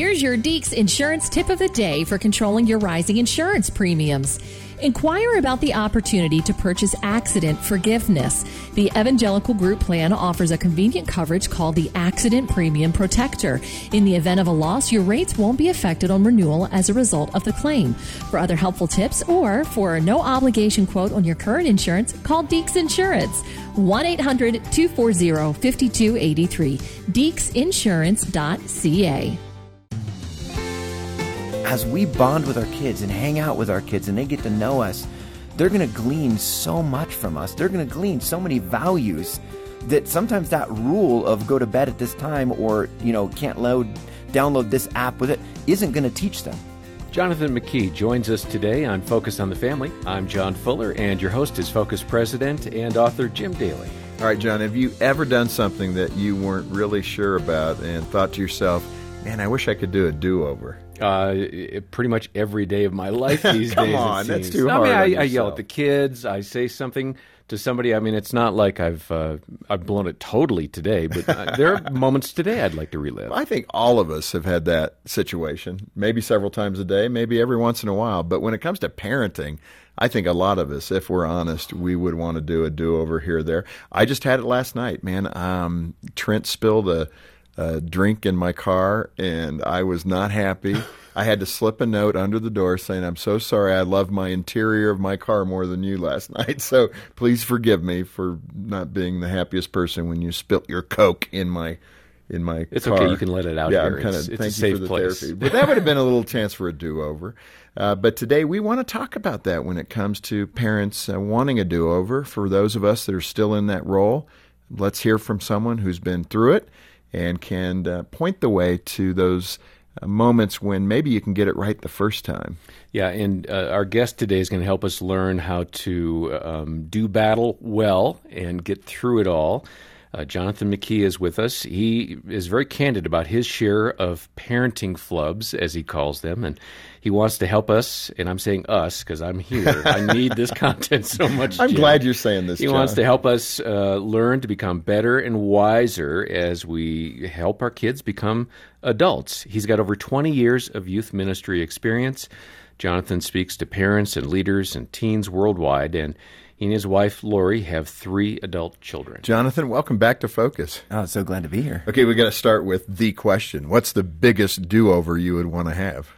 Here's your Deeks insurance tip of the day for controlling your rising insurance premiums. Inquire about the opportunity to purchase accident forgiveness. The Evangelical Group Plan offers a convenient coverage called the Accident Premium Protector. In the event of a loss, your rates won't be affected on renewal as a result of the claim. For other helpful tips or for a no obligation quote on your current insurance, call Deeks Insurance. 1 800 240 5283. DeeksInsurance.ca as we bond with our kids and hang out with our kids and they get to know us, they're going to glean so much from us. They're going to glean so many values that sometimes that rule of go to bed at this time or, you know, can't load download this app with it isn't going to teach them. Jonathan McKee joins us today on Focus on the Family. I'm John Fuller, and your host is Focus President and author Jim Daly. All right, John, have you ever done something that you weren't really sure about and thought to yourself, man, I wish I could do a do over? Uh, pretty much every day of my life these Come days. Come on, that's too I hard. Mean, I, I, yell at the kids. I say something to somebody. I mean, it's not like I've uh, I've blown it totally today, but uh, there are moments today I'd like to relive. I think all of us have had that situation, maybe several times a day, maybe every once in a while. But when it comes to parenting, I think a lot of us, if we're honest, we would want to do a do over here or there. I just had it last night, man. Um, Trent spilled a, a drink in my car, and I was not happy. I had to slip a note under the door saying, I'm so sorry. I love my interior of my car more than you last night. So please forgive me for not being the happiest person when you spilt your Coke in my in my car. it's car. okay. You can let it out yeah, here. I'm kinda, it's thank a safe you for the place. therapy. But that would have been a little chance for a do-over. Uh, but today we want to talk about that when it comes to parents uh, wanting a do-over. For those of us that are still in that role, let's hear from someone who's been through it and can uh, point the way to those uh, moments when maybe you can get it right the first time. Yeah, and uh, our guest today is going to help us learn how to um, do battle well and get through it all. Uh, Jonathan McKee is with us. He is very candid about his share of parenting flubs, as he calls them, and he wants to help us. And I'm saying us because I'm here. I need this content so much. I'm Jim. glad you're saying this. He John. wants to help us uh, learn to become better and wiser as we help our kids become adults. He's got over 20 years of youth ministry experience. Jonathan speaks to parents and leaders and teens worldwide, and he and his wife Lori have three adult children. Jonathan, welcome back to Focus. Oh, so glad to be here. Okay, we got to start with the question. What's the biggest do-over you would want to have?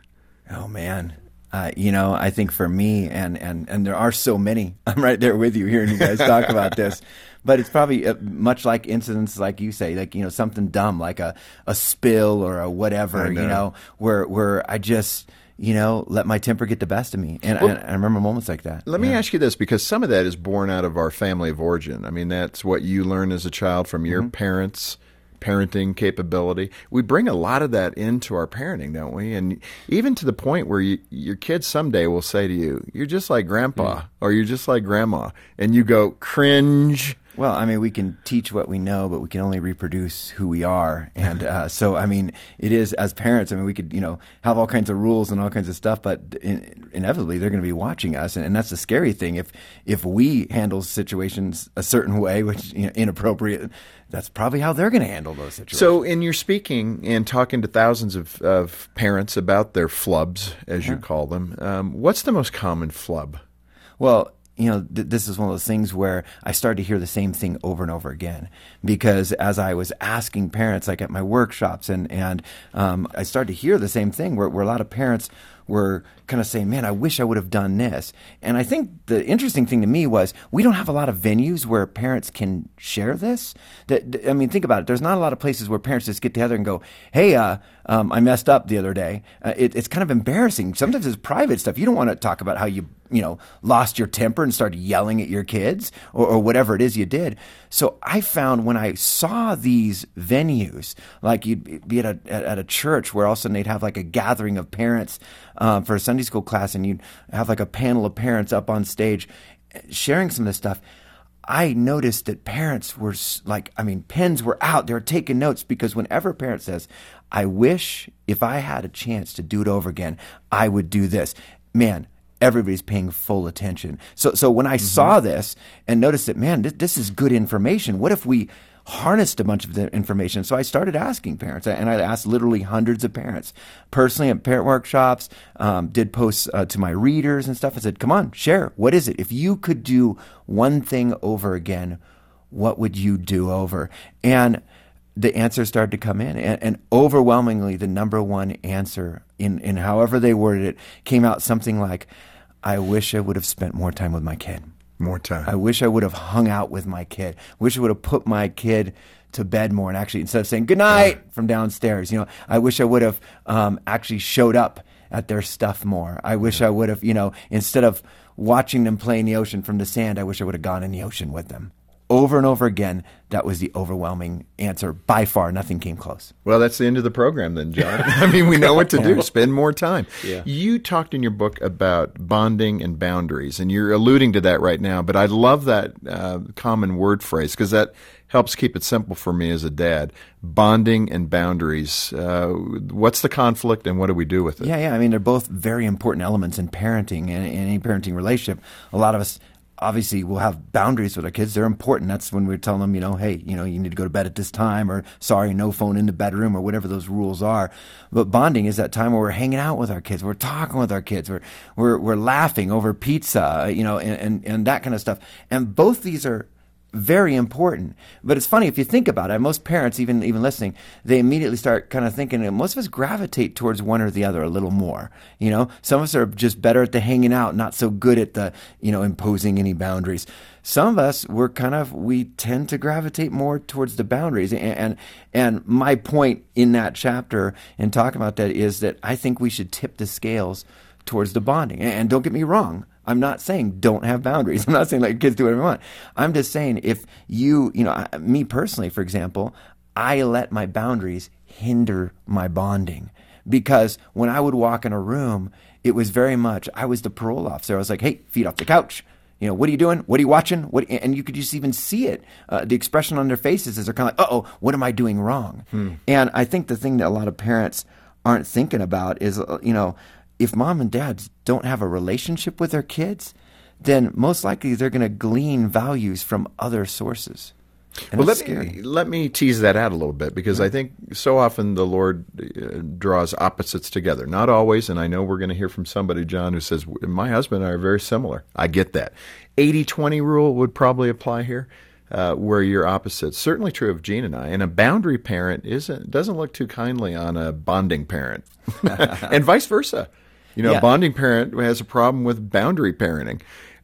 Oh man, uh, you know, I think for me, and, and, and there are so many. I'm right there with you hearing you guys talk about this. But it's probably uh, much like incidents, like you say, like you know, something dumb, like a, a spill or a whatever, know. you know, where where I just you know let my temper get the best of me, and, Well, and I remember moments like that. Let me ask you this because some of that is born out of our family of origin. I mean, that's what you learn as a child from your mm-hmm. parents' parenting capability. We bring a lot of that into our parenting, don't we? And even to the point where you, your kids someday will say to you, You're just like grandpa mm. or you're just like grandma. And you go, Cringe. Well, I mean, we can teach what we know, but we can only reproduce who we are. And uh, so, I mean, it is as parents. I mean, we could, you know, have all kinds of rules and all kinds of stuff, but in, inevitably they're going to be watching us, and, and that's the scary thing. If if we handle situations a certain way, which you know, inappropriate, that's probably how they're going to handle those situations. So, in your speaking and talking to thousands of, of parents about their flubs, as you call them, um, what's the most common flub? Well, you know, th- this is one of those things where I started to hear the same thing over and over again because as I was asking parents, like at my workshops, and and um, I started to hear the same thing where, where a lot of parents were kind of saying, "Man, I wish I would have done this." And I think the interesting thing to me was we don't have a lot of venues where parents can share this. That I mean, think about it. There's not a lot of places where parents just get together and go, "Hey, uh, um, I messed up the other day." Uh, it, it's kind of embarrassing. Sometimes it's private stuff. You don't want to talk about how you you know lost your temper and started yelling at your kids or, or whatever it is you did. So I found when I saw these venues, like you'd be at a at a church where all of a sudden they'd have like a gathering of parents um, for a Sunday school class, and you'd have like a panel of parents up on stage sharing some of this stuff. I noticed that parents were like, I mean, pens were out. They were taking notes because whenever a parent says, I wish if I had a chance to do it over again, I would do this. Man, everybody's paying full attention. So, so when I saw this and noticed that, man, this, this is good information. What if we harnessed a bunch of the information. So I started asking parents, and I asked literally hundreds of parents personally at parent workshops, um, did posts uh, to my readers and stuff. I said, come on, share. What is it? If you could do one thing over again, what would you do over? And the answers started to come in. And, and, overwhelmingly, the number one answer, in, in however they worded it, came out something like, I wish I would have spent more time with my kid. More time. I wish I would have hung out with my kid. Wish I would have put my kid to bed more and actually, instead of saying good night yeah. from downstairs, you know, I wish I would have um, actually showed up at their stuff more. I wish yeah. I would have, you know, instead of watching them play in the ocean from the sand, I wish I would have gone in the ocean with them over and over again, that was the overwhelming answer. By far, nothing came close. Well, that's the end of the program, then, John. I mean, we know what to do. Spend more time. Yeah. You talked in your book about bonding and boundaries, and you're alluding to that right now. But I love that uh, common word phrase because that helps keep it simple for me as a dad. Bonding and boundaries. Uh, what's the conflict, and what do we do with it? Yeah, yeah. I mean, they're both very important elements in parenting and in any parenting relationship. A lot of us obviously we'll have boundaries with our kids. They're important. That's when we're telling them, you know, hey, you know, you need to go to bed at this time, or sorry, no phone in the bedroom, or whatever those rules are. But bonding is that time where we're hanging out with our kids, we're talking with our kids, we're we're we're laughing over pizza, you know, and and, and that kind of stuff. And both these are very important. But it's funny if you think about it. Most parents, even even listening, they immediately start kind of thinking. Most of us gravitate towards one or the other a little more. You know, some of us are just better at the hanging out, not so good at the you know imposing any boundaries. Some of us we're kind of we tend to gravitate more towards the boundaries. And and, and my point in that chapter in talking about that is that I think we should tip the scales towards the bonding. And don't get me wrong, I'm not saying don't have boundaries. I'm not saying let your kids do whatever they want. I'm just saying if you, you know, me personally, for example, I let my boundaries hinder my bonding because when I would walk in a room, it was very much I was the parole officer. I was like, "Hey, feet off the couch." You know, what are you doing? What are you watching? What? And you could just even see it, uh, the expression on their faces as they're kind of like, "Uh oh, what am I doing wrong?" Hmm. And I think the thing that a lot of parents aren't thinking about is, uh, you know, if mom and dad don't have a relationship with their kids, then most likely they're going to glean values from other sources. And well, let scary. me let me tease that out a little bit because I think so often the Lord uh, draws opposites together. Not always, and I know we're going to hear from somebody, John, who says my husband and I are very similar. I get that. 80-20 rule would probably apply here. Uh, where you're opposites. Certainly true of Jean and I. And a boundary parent isn't doesn't look too kindly on a bonding parent, and vice versa. You know, yeah. a bonding parent has a problem with boundary parenting.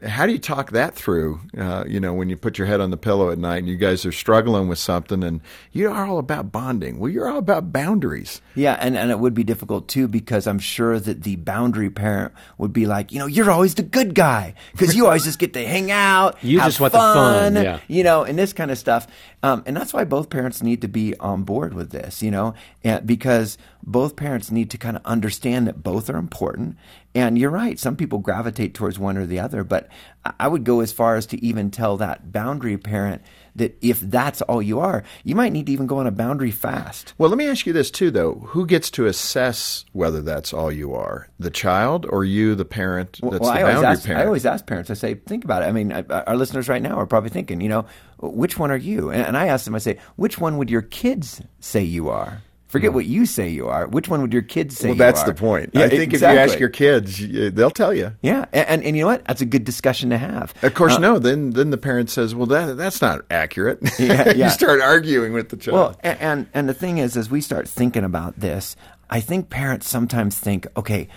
How do you talk that through? Uh, you know, when you put your head on the pillow at night and you guys are struggling with something, and you are all about bonding. Well, you're all about boundaries. Yeah, and, and it would be difficult too because I'm sure that the boundary parent would be like, you know, you're always the good guy because you always just get to hang out, you have just want fun, the fun, yeah. you know, and this kind of stuff. Um, and that's why both parents need to be on board with this, you know, and because both parents need to kind of understand that both are important and you're right. Some people gravitate towards one or the other, but I would go as far as to even tell that boundary parent that if that's all you are, you might need to even go on a boundary fast. Well, let me ask you this too, though: Who gets to assess whether that's all you are? The child or you, the parent? That's well, the boundary ask, parent. I always ask parents. I say, think about it. I mean, uh, uh, our listeners right now are probably thinking, you know, which one are you? And I ask them, I say, which one would your kids say you are? Forget hmm. what you say you are. Which one would your kids say? Well, that's the point. Yeah, I think exactly. if you ask your kids, they'll tell you. Yeah, and, and, and you know what? That's a good discussion to have. Of course, uh, no. Then then the parent says, "Well, that that's not accurate." Yeah, you start arguing with the child. Well, and, and and the thing is, as we start thinking about this, I think parents sometimes think, okay,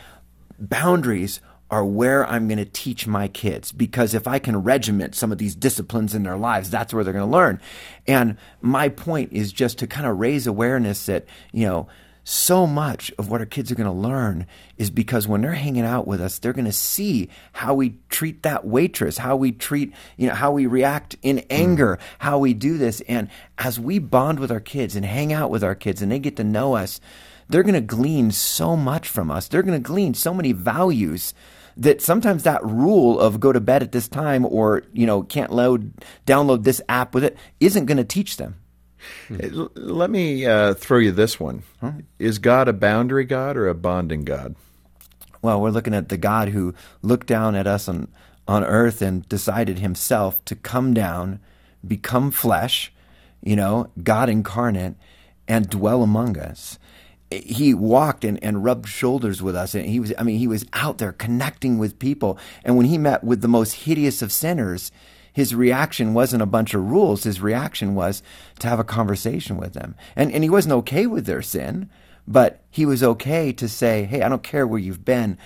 boundaries are where I'm going to teach my kids because if I can regiment some of these disciplines in their lives, that's where they're going to learn. And my point is just to kind of raise awareness that, you know, so much of what our kids are going to learn is because when they're hanging out with us, they're going to see how we treat that waitress, how we treat, you know, how we react in mm. anger, mm. how we do this. And as we bond with our kids and hang out with our kids and they get to know us, they're going to glean so much from us. They're going to glean so many values that sometimes that rule of go to bed at this time or you know can't load download this app with it isn't going to teach them. Hmm. Let me uh, throw you this one: huh? Is God a boundary God or a bonding God? Well, we're looking at the God who looked down at us on on earth and decided Himself to come down, become flesh, you know, God incarnate, and dwell among us. He walked and, and rubbed shoulders with us. And he was, I mean, he was out there connecting with people. And when he met with the most hideous of sinners, his reaction wasn't a bunch of rules. His reaction was to have a conversation with them. And, and he wasn't okay with their sin, but he was okay to say, Hey, I don't care where you've been.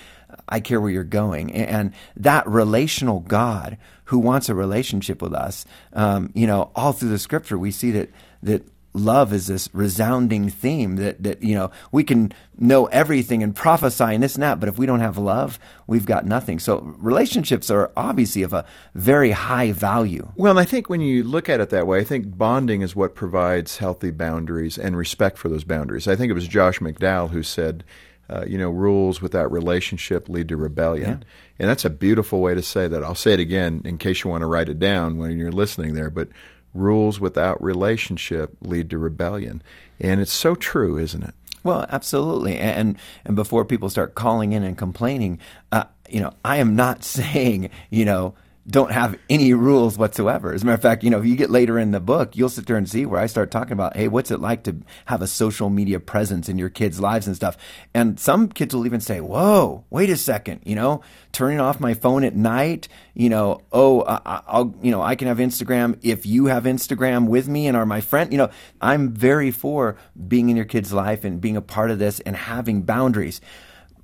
I care where you're going. And that relational God who wants a relationship with us, um, you know, all through the scripture, we see that, that love is this resounding theme that, that, you know, we can know everything and prophesy and this and that, but if we don't have love, we've got nothing. So relationships are obviously of a very high value. Well, and I think when you look at it that way, I think bonding is what provides healthy boundaries and respect for those boundaries. I think it was Josh McDowell who said, uh, you know, rules without relationship lead to rebellion. Yeah. And that's a beautiful way to say that. I'll say it again in case you want to write it down when you're listening there. But rules without relationship lead to rebellion. And it's so true, isn't it? Well, absolutely. And and before people start calling in and complaining, uh, you know, I am not saying, you know, don't have any rules whatsoever. As a matter of fact, you know, if you get later in the book, you'll sit there and see where I start talking about, hey, what's it like to have a social media presence in your kids' lives and stuff. And some kids will even say, whoa, wait a second, you know, turning off my phone at night, you know, oh, I'll, you know, I can have Instagram if you have Instagram with me and are my friend. You know, I'm very for being in your kid's life and being a part of this and having boundaries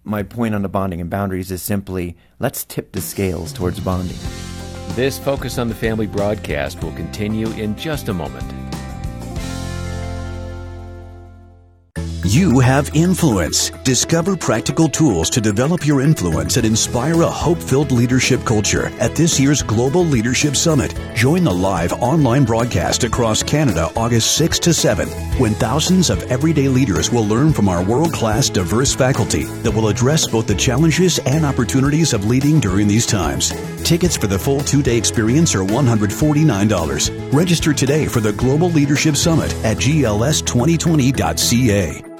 my point on the bonding and boundaries is simply let's tip the scales towards bonding. This Focus on the Family broadcast will continue in just a moment. You have influence. Discover practical tools to develop your influence and inspire a hope filled leadership culture at this year's Global Leadership Summit. Join the live online broadcast across Canada August 6 to 7, when thousands of everyday leaders will learn from our world class diverse faculty that will address both the challenges and opportunities of leading during these times. Tickets for the full two day experience are $149. Register today for the Global Leadership Summit at gls2020.ca.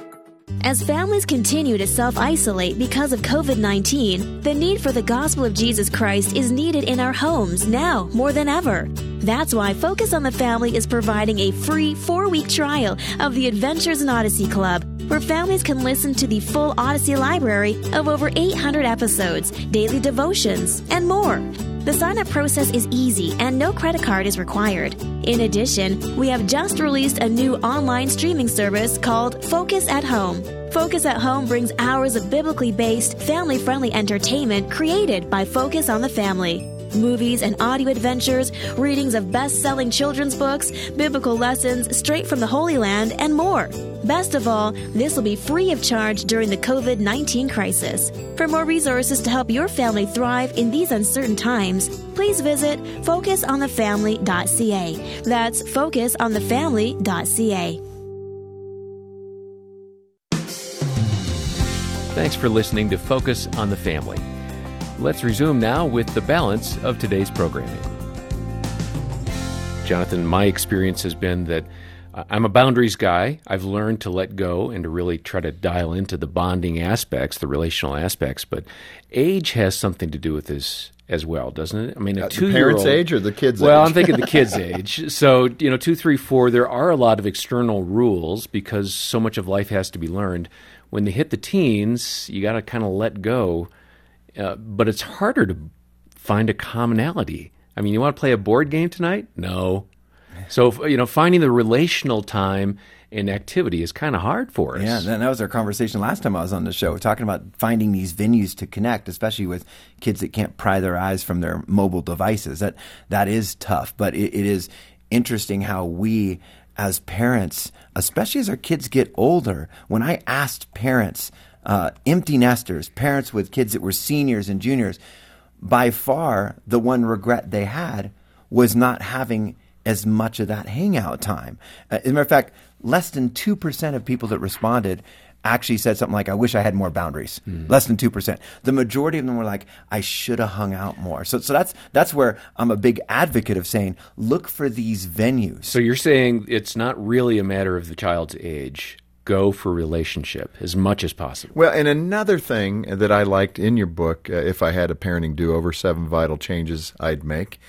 As families continue to self isolate because of COVID 19, the need for the gospel of Jesus Christ is needed in our homes now more than ever. That's why Focus on the Family is providing a free four week trial of the Adventures in Odyssey Club, where families can listen to the full Odyssey library of over 800 episodes, daily devotions, and more. The sign up process is easy and no credit card is required. In addition, we have just released a new online streaming service called Focus at Home. Focus at Home brings hours of biblically based, family friendly entertainment created by Focus on the Family movies and audio adventures, readings of best selling children's books, biblical lessons straight from the Holy Land, and more. Best of all, this will be free of charge during the COVID 19 crisis. For more resources to help your family thrive in these uncertain times, please visit focusonthefamily.ca. That's focusonthefamily.ca. Thanks for listening to Focus on the Family. Let's resume now with the balance of today's programming. Jonathan, my experience has been that I'm a boundaries guy. I've learned to let go and to really try to dial into the bonding aspects, the relational aspects. But age has something to do with this as well, doesn't it? I mean, a uh, two-year-old age or the kids' age. well, age? I'm thinking the kids' age. So you know, two, three, four. There are a lot of external rules because so much of life has to be learned. When they hit the teens, you got to kind of let go uh, but it's harder to find a commonality. I mean, you want to play a board game tonight? No. So you know, finding the relational time and activity is kind of hard for us. Yeah, that was our conversation last time I was on the show, talking about finding these venues to connect, especially with kids that can't pry their eyes from their mobile devices. That that is tough, but it, it is interesting how we as parents, especially as our kids get older, when I asked parents uh, empty nesters, parents with kids that were seniors and juniors, by far the one regret they had was not having as much of that hangout time. Uh, as a matter of fact, less than 2% of people that responded actually said something like, I wish I had more boundaries. Mm. Less than 2%. The majority of them were like, I should have hung out more. So, so that's, that's where I'm a big advocate of saying, look for these venues. So you're saying it's not really a matter of the child's age go for relationship as much as possible. Well, and another thing that I liked in your book, uh, if I had a parenting do over, seven vital changes I'd make,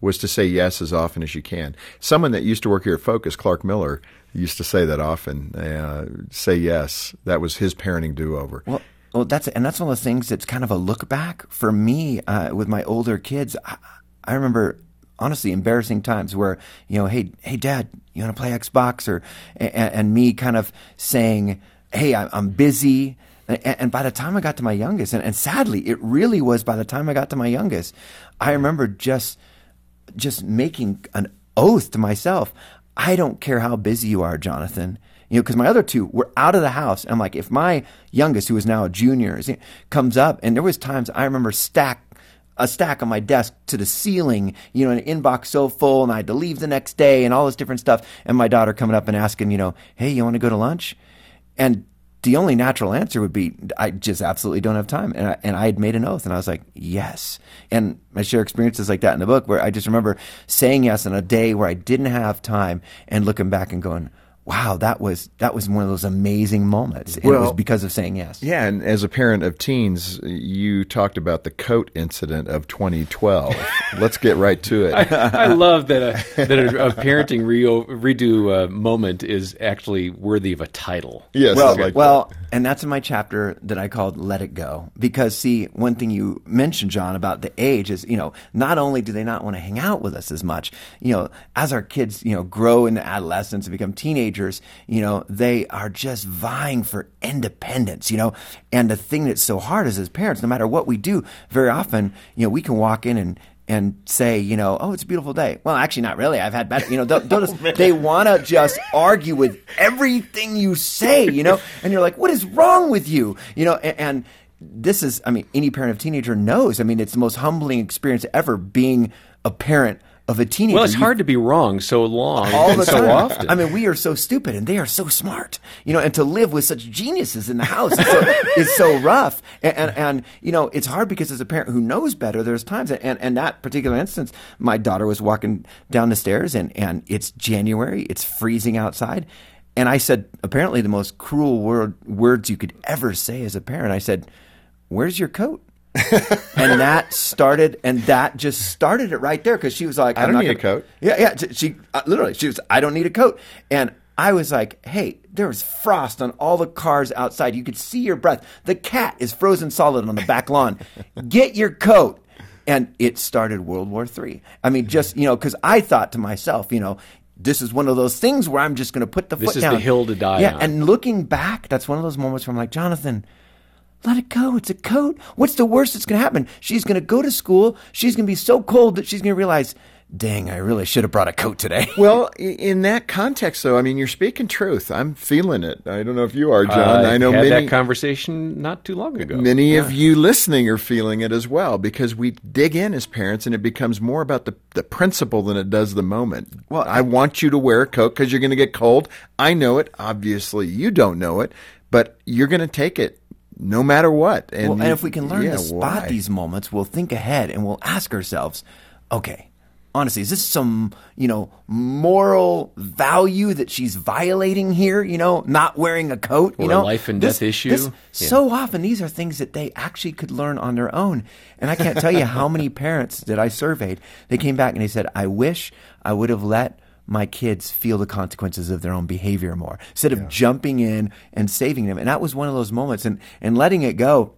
was to say yes as often as you can. Someone that used to work here at Focus, Clark Miller, used to say that often. Uh, say yes. That was his parenting do-over. Well, well, that's and that's one of the things that's kind of a look back for me uh, with my older kids. I, I remember honestly embarrassing times where you know, hey, hey, Dad, you want to play Xbox, or and, and me kind of saying, hey, I'm busy. And, by the time I got to my youngest, and, and sadly, it really was by the time I got to my youngest, I remember just just making an oath to myself. I don't care how busy you are, Jonathan. You know, because my other two were out of the house. And I'm like, if my youngest, who is now a junior, comes up, and there was times I remember stack a stack on my desk to the ceiling, you know, an inbox so full, and I had to leave the next day, and all this different stuff. And my daughter coming up and asking, you know, hey, you want to go to lunch? And the only natural answer would be, I just absolutely don't have time. And I, and I had made an oath and I was like, yes. And I share experiences like that in the book where I just remember saying yes on a day where I didn't have time and looking back and going, wow, that was that was one of those amazing moments. And well, it was because of saying yes. Yeah, and as a parent of teens, you talked about the coat incident of 2012. Let's get right to it. I, I love that a, that a, a parenting re- redo uh, moment is actually worthy of a title. Yes. Well, like well, that. and that's in my chapter that I called "Let It Go" because see, one thing you mentioned, John, about the age is you know not only do they not want to hang out with us as much, you know, as our kids you know grow into adolescence and become teenagers teenagers, you know, they are just vying for independence, you know. And the thing that's so hard is as parents, no matter what we do, very often, you know, we can walk in and and say, you know, oh, it's a beautiful day. Well, actually, not really. I've had better. You know, they'll, they'll just, oh, they want to just argue with everything you say. You know, and you're like, what is wrong with you? You know, and, and this is, I mean, any parent of teenager knows. I mean, it's the most humbling experience ever being a parent of a teenager. Well, it's hard to be wrong so long all and the so time. often. I mean, we are so stupid and they are so smart, you know, and to live with such geniuses in the house is so, is so rough. And, and, and, you know, it's hard because as a parent who knows better, there's times, and, and that particular instance, my daughter was walking down the stairs and, and it's January, it's freezing outside. And I said, apparently the most cruel word, words you could ever say as a parent. I said, where's your coat? and that started, and that just started it right there because she was like, "I don't need gonna, a coat." Yeah, yeah. She uh, literally, she was, "I don't need a coat," and I was like, "Hey, there was frost on all the cars outside. You could see your breath. The cat is frozen solid on the back lawn. Get your coat." And it started World War III. I mean, just you know, because I thought to myself, you know, this is one of those things where I'm just going to put the this foot is down. the hill to die yeah, on. and looking back, that's one of those moments where I'm like, Jonathan let it go. It's a coat. What's the worst that's going to happen? She's going to go to school. She's going to be so cold that she's going to realize, dang, I really should have brought a coat today. Well, in that context, though, I mean, you're speaking truth. I'm feeling it. I don't know if you are, uh, John. I, I know had many that conversation not too long ago. Many yeah. of you listening are feeling it as well because we dig in as parents, and it becomes more about the the principle than it does the moment. Well, I want you to wear a coat because you're going to get cold. I know it. Obviously, you don't know it, but you're going to take it no matter what. And, well, and if we can learn yeah, to spot why? these moments, we'll think ahead and we'll ask ourselves, okay, honestly, is this some, you know, moral value that she's violating here, you know, not wearing a coat, you or know? life and this, death issue? This, yeah. So often these are things that they actually could learn on their own. And I can't tell you how many parents that I surveyed, they came back and they said, I wish I would have let my kids feel the consequences of their own behavior more instead of yeah. jumping in and saving them. And that was one of those moments and, and letting it go.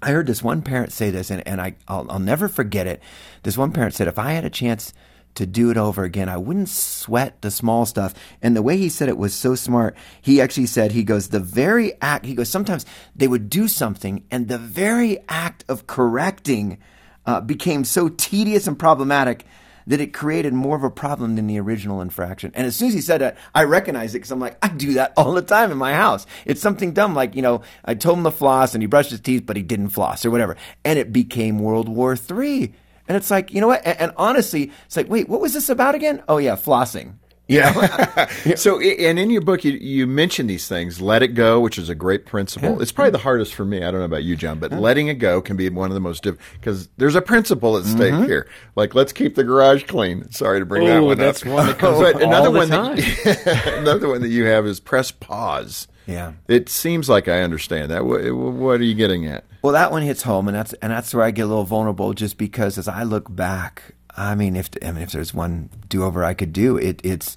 I heard this one parent say this and, and I, I'll, I'll never forget it. This one parent said, if I had a chance to do it over again. I wouldn't sweat the small stuff. And the way he said it was so smart. He actually said, he goes, the very act, he goes, sometimes they would do something and the very act of correcting uh, became so tedious and problematic that it created more of a problem than the original infraction. And as soon as he said that, I recognized it because I'm like, I do that all the time in my house. It's something dumb like, you know, I told him to floss and he brushed his teeth, but he didn't floss or whatever. And it became World War III. And it's like, you know what? And, and honestly, it's like, wait, what was this about again? Oh, yeah, flossing. Yeah. so, and in your book, you, you mention these things. Let it go, which is a great principle. Yeah. It's probably the hardest for me. I don't know about you, John, but yeah. letting it go can be one of the most difficult because there's a principle at stake mm-hmm. here. Like, let's keep the garage clean. Sorry to bring Ooh, that one that's up. one that but another one that, another one that you have is press pause. Yeah. It seems like I understand that. What, what are you getting at? Well, that one hits home, and that's and that's where I get a little vulnerable, just because as I look back I mean, if I mean, if there's one do over I could do, it, it's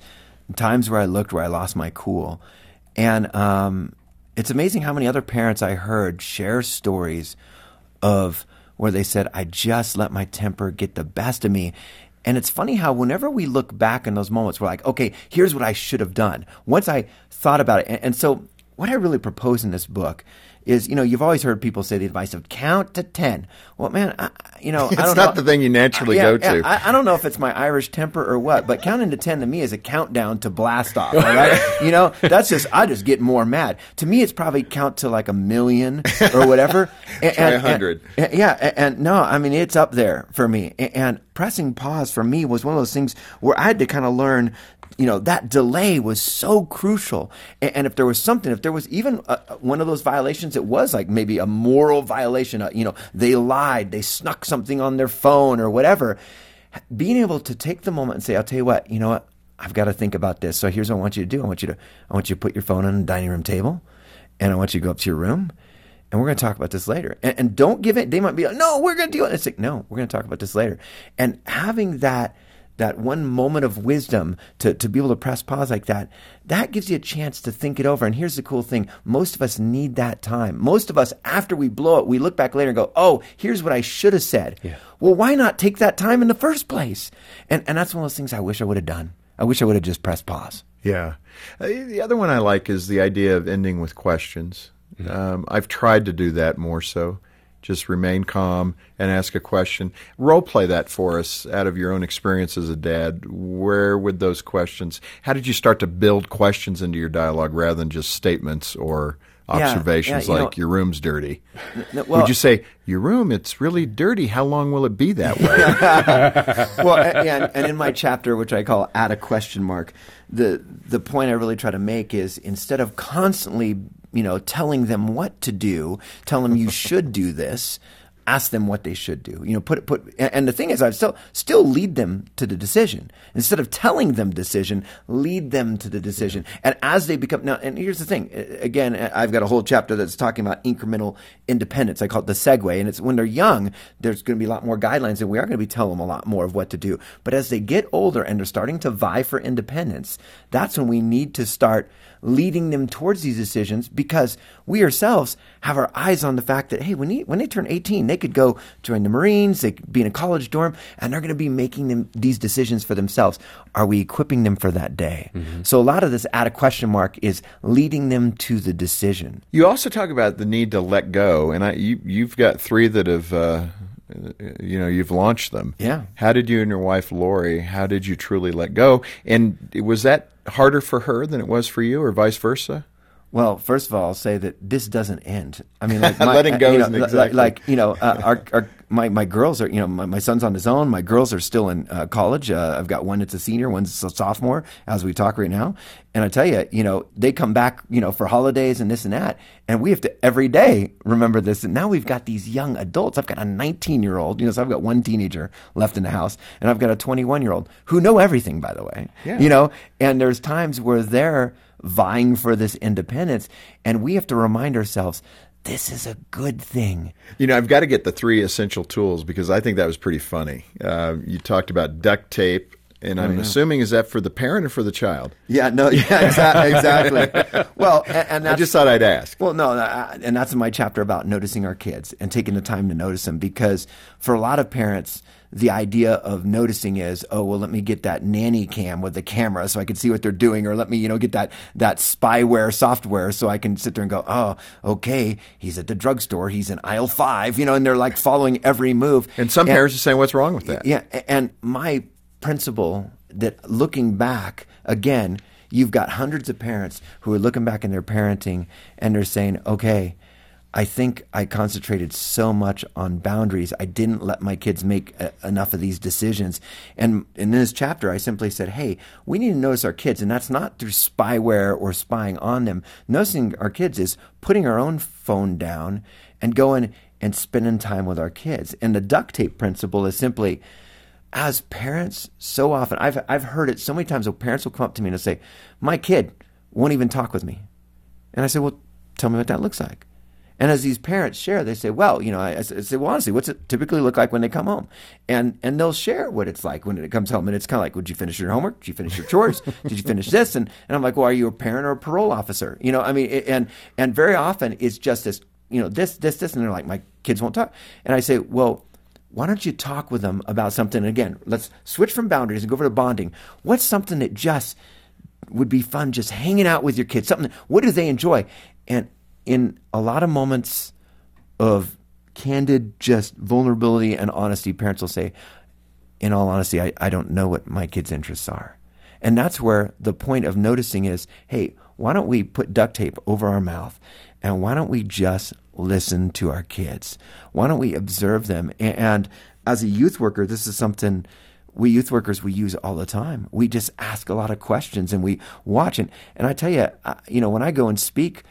times where I looked where I lost my cool, and um, it's amazing how many other parents I heard share stories of where they said, "I just let my temper get the best of me." And it's funny how whenever we look back in those moments, we're like, okay, here's what I should have done. Once I thought about it. And, and so, what I really propose in this book is, you know, you've always heard people say the advice of count to 10. Well, man, I, you know, it's I don't not know. the thing you naturally yeah, go to. I, I don't know if it's my Irish temper or what, but counting to 10 to me is a countdown to blast off. All right. you know, that's just, I just get more mad. To me, it's probably count to like a million or whatever. And, Try a hundred. yeah. And, and no, I mean, it's up there for me. And, and pressing pause for me was one of those things where I had to kind of learn you know that delay was so crucial and, if there was something if there was even uh one of those violations it was like maybe a moral violation uh, you know they lied they snuck something on their phone or whatever being able to take the moment and say i'll tell you what you know what i've got to think about this so here's what i want you to do i want you to i want you to put your phone on the dining room table and i want you to go up to your room and we're going to talk about this later. And, and don't give it. They might be like, no, we're going to do it. It's like, no, we're going to talk about this later. And having that that one moment of wisdom to, to be able to press pause like that, that gives you a chance to think it over. And here's the cool thing. Most of us need that time. Most of us, after we blow it, we look back later and go, oh, here's what I should have said. Yeah. Well, why not take that time in the first place? And, and that's one of those things I wish I would have done. I wish I would have just pressed pause. Yeah. Uh, the other one I like is the idea of ending with questions. Um, I've tried to do that more so. Just remain calm and ask a question. Role play that for us out of your own experience as a dad. Where would those questions, how did you start to build questions into your dialogue rather than just statements or observations yeah, you like know- your room's dirty? No, well- would you say, Your room, it's really dirty. How long will it be that way? well, and, and in my chapter, which I call "add a question mark," the the point I really try to make is instead of constantly, you know, telling them what to do, tell them you should do this. Ask them what they should do. You know, put put. And the thing is, I still still lead them to the decision instead of telling them decision. Lead them to the decision, and as they become now. And here's the thing. Again, I've got a whole chapter that's talking about incremental independence. I call it the segue, and it's when they're young. There's going to be a lot more guidelines, and we are going to be telling them a lot more of what to do. But as they get older and they're starting to vie for independence, that's when we need to start leading them towards these decisions because we ourselves have our eyes on the fact that hey, when they, when they turn 18, they could go join the Marines, they could be in a college dorm, and they're going to be making them these decisions for themselves. Are we equipping them for that day? So a lot of this add a question mark is leading them to the decision. You also talk about the need to let go, and I you you've got three that have uh, you know you've launched them. Yeah. How did you and your wife Lori? How did you truly let go? And was that harder for her than it was for you, or vice versa? Well, first of all, I'll say that this doesn't end. I mean, like Letting go you know, isn't li- li- exactly- like you know, uh, our, our my my girls are you know my, my son's on his own. My girls are still in uh, college. Uh, I've got one that's a senior, one's a sophomore as we talk right now. And I tell you, you know, they come back, you know, for holidays and this and that, and we have to every day remember this. And now we've got these young adults. I've got a 19 year old, you know, so I've got one teenager left in the house, and I've got a 21 year old who know everything, by the way. Yeah. You know, and there's times where they're vying for this independence, and we have to remind ourselves this is a good thing. You know, I've got to get the three essential tools because I think that was pretty funny. Uh, you talked about duct tape, and I'm assuming is that for the parent or for the child? Yeah, no, yeah, exa- exactly. well, and, and I just thought I'd ask. Well, no, uh, and that's in my chapter about noticing our kids and taking the time to notice them because for a lot of parents, the idea of noticing is, oh, well, let me get that nanny cam with the camera so I can see what they're doing, or let me, you know, get that that spyware software so I can sit there and go, oh, okay, he's at the drugstore, he's in aisle five, you know, and they're like following every move. And some parents are saying, "What's wrong with that?" Yeah, and my principle that looking back again, you've got hundreds of parents who are looking back in their parenting and they're saying, "Okay, I think I concentrated so much on boundaries. I didn't let my kids make uh, enough of these decisions." And in this chapter, I simply said, "Hey, we need to notice our kids, and that's not through spyware or spying on them. Noticing our kids is putting our own phone down and going and spending time with our kids." And the duct tape principle is simply as parents, so often I've I've heard it so many times. Parents will come up to me and say, "My kid won't even talk with me," and I say, "Well, tell me what that looks like." And as these parents share, they say, "Well, you know," I, I say, "Well, honestly, what's it typically look like when they come home?" And and they'll share what it's like when it comes home, and it's kind of like, "Would you finish your homework? Did you finish your chores? Did you finish this?" And and I'm like, "Well, are you a parent or a parole officer?" You know, I mean, and and very often it's just this, you know, this this this, and they're like, "My kids won't talk," and I say, "Well." Why don't you talk with them about something? And again, let's switch from boundaries and go over to bonding. What's something that just would be fun just hanging out with your kids? Something, what do they enjoy? And in a lot of moments of candid, just vulnerability and honesty, parents will say, in all honesty, I, I don't know what my kids' interests are. And that's where the point of noticing is hey, why don't we put duct tape over our mouth and why don't we just listen to our kids? Why don't we observe them? And as a youth worker, this is something we youth workers we use all the time. We just ask a lot of questions and we watch and and I tell you, you know, when I go and speak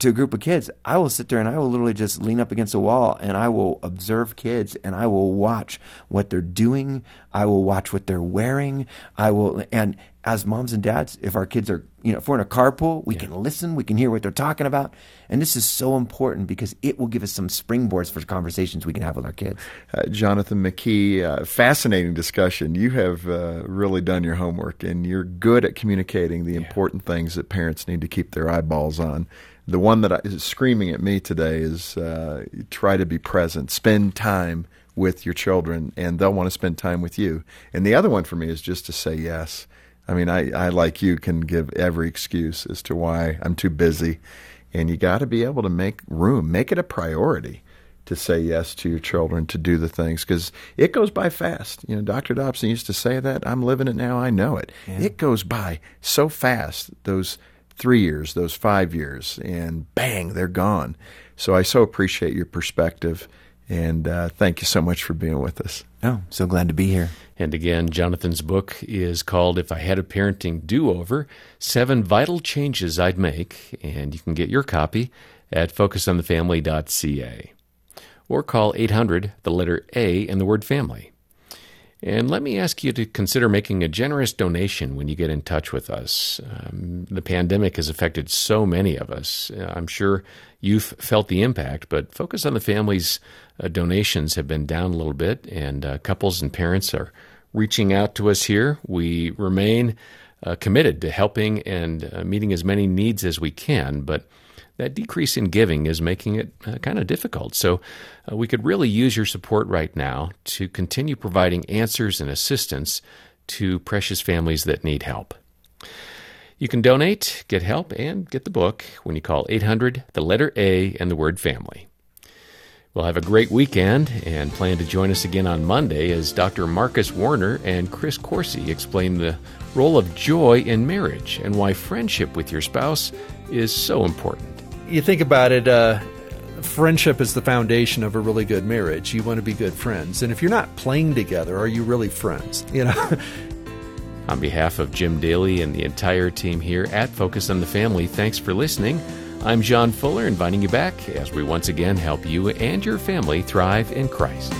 to a group of kids, I will sit there and I will literally just lean up against a wall and I will observe kids and I will watch what they're doing. I will watch what they're wearing. I will, and as moms and dads, if our kids are, you know, if we're in a carpool, we yeah. can listen, we can hear what they're talking about. And this is so important because it will give us some springboards for conversations we can have with our kids. Uh, Jonathan McKee, uh, fascinating discussion. You have uh, really done your homework and you're good at communicating the yeah. important things that parents need to keep their eyeballs on the one that is screaming at me today is uh, try to be present, spend time with your children, and they'll want to spend time with you. And the other one for me is just to say yes. I mean, I, I like you can give every excuse as to why I'm too busy, and you got to be able to make room, make it a priority to say yes to your children to do the things because it goes by fast. You know, Dr. Dobson used to say that. I'm living it now. I know it. Yeah. It goes by so fast. Those three years, those five years, and bang, they're gone. So I so appreciate your perspective, and uh, thank you so much for being with us. Oh, so glad to be here. And again, Jonathan's book is called If I Had a Parenting Do Over Seven Vital Changes I'd Make. And you can get your copy at focusonthefamily.ca or call 800, the letter A, and the word family. And let me ask you to consider making a generous donation when you get in touch with us. Um, the pandemic has affected so many of us. Uh, I'm sure you've felt the impact, but Focus on the Family's. uh, donations have been down a little bit, and uh, couples and parents are reaching out to us here. We remain uh, committed to helping and uh, meeting as many needs as we can, but that decrease in giving is making it uh, kind of difficult. So uh, we could really use your support right now to continue providing answers and assistance to precious families that need help. You can donate, get help, and get the book when you call 800, the letter A, and the word family. We'll have a great weekend and plan to join us again on Monday as Dr. Marcus Warner and Chris Coursey explain the role of joy in marriage and why friendship with your spouse is so important you think about it, uh, friendship is the foundation of a really good marriage. You want to be good friends. And if you're not playing together, are you really friends? You know? on behalf of Jim Daly and the entire team here at Focus on the Family, thanks for listening. I'm John Fuller, inviting you back as we once again help you and your family thrive in Christ.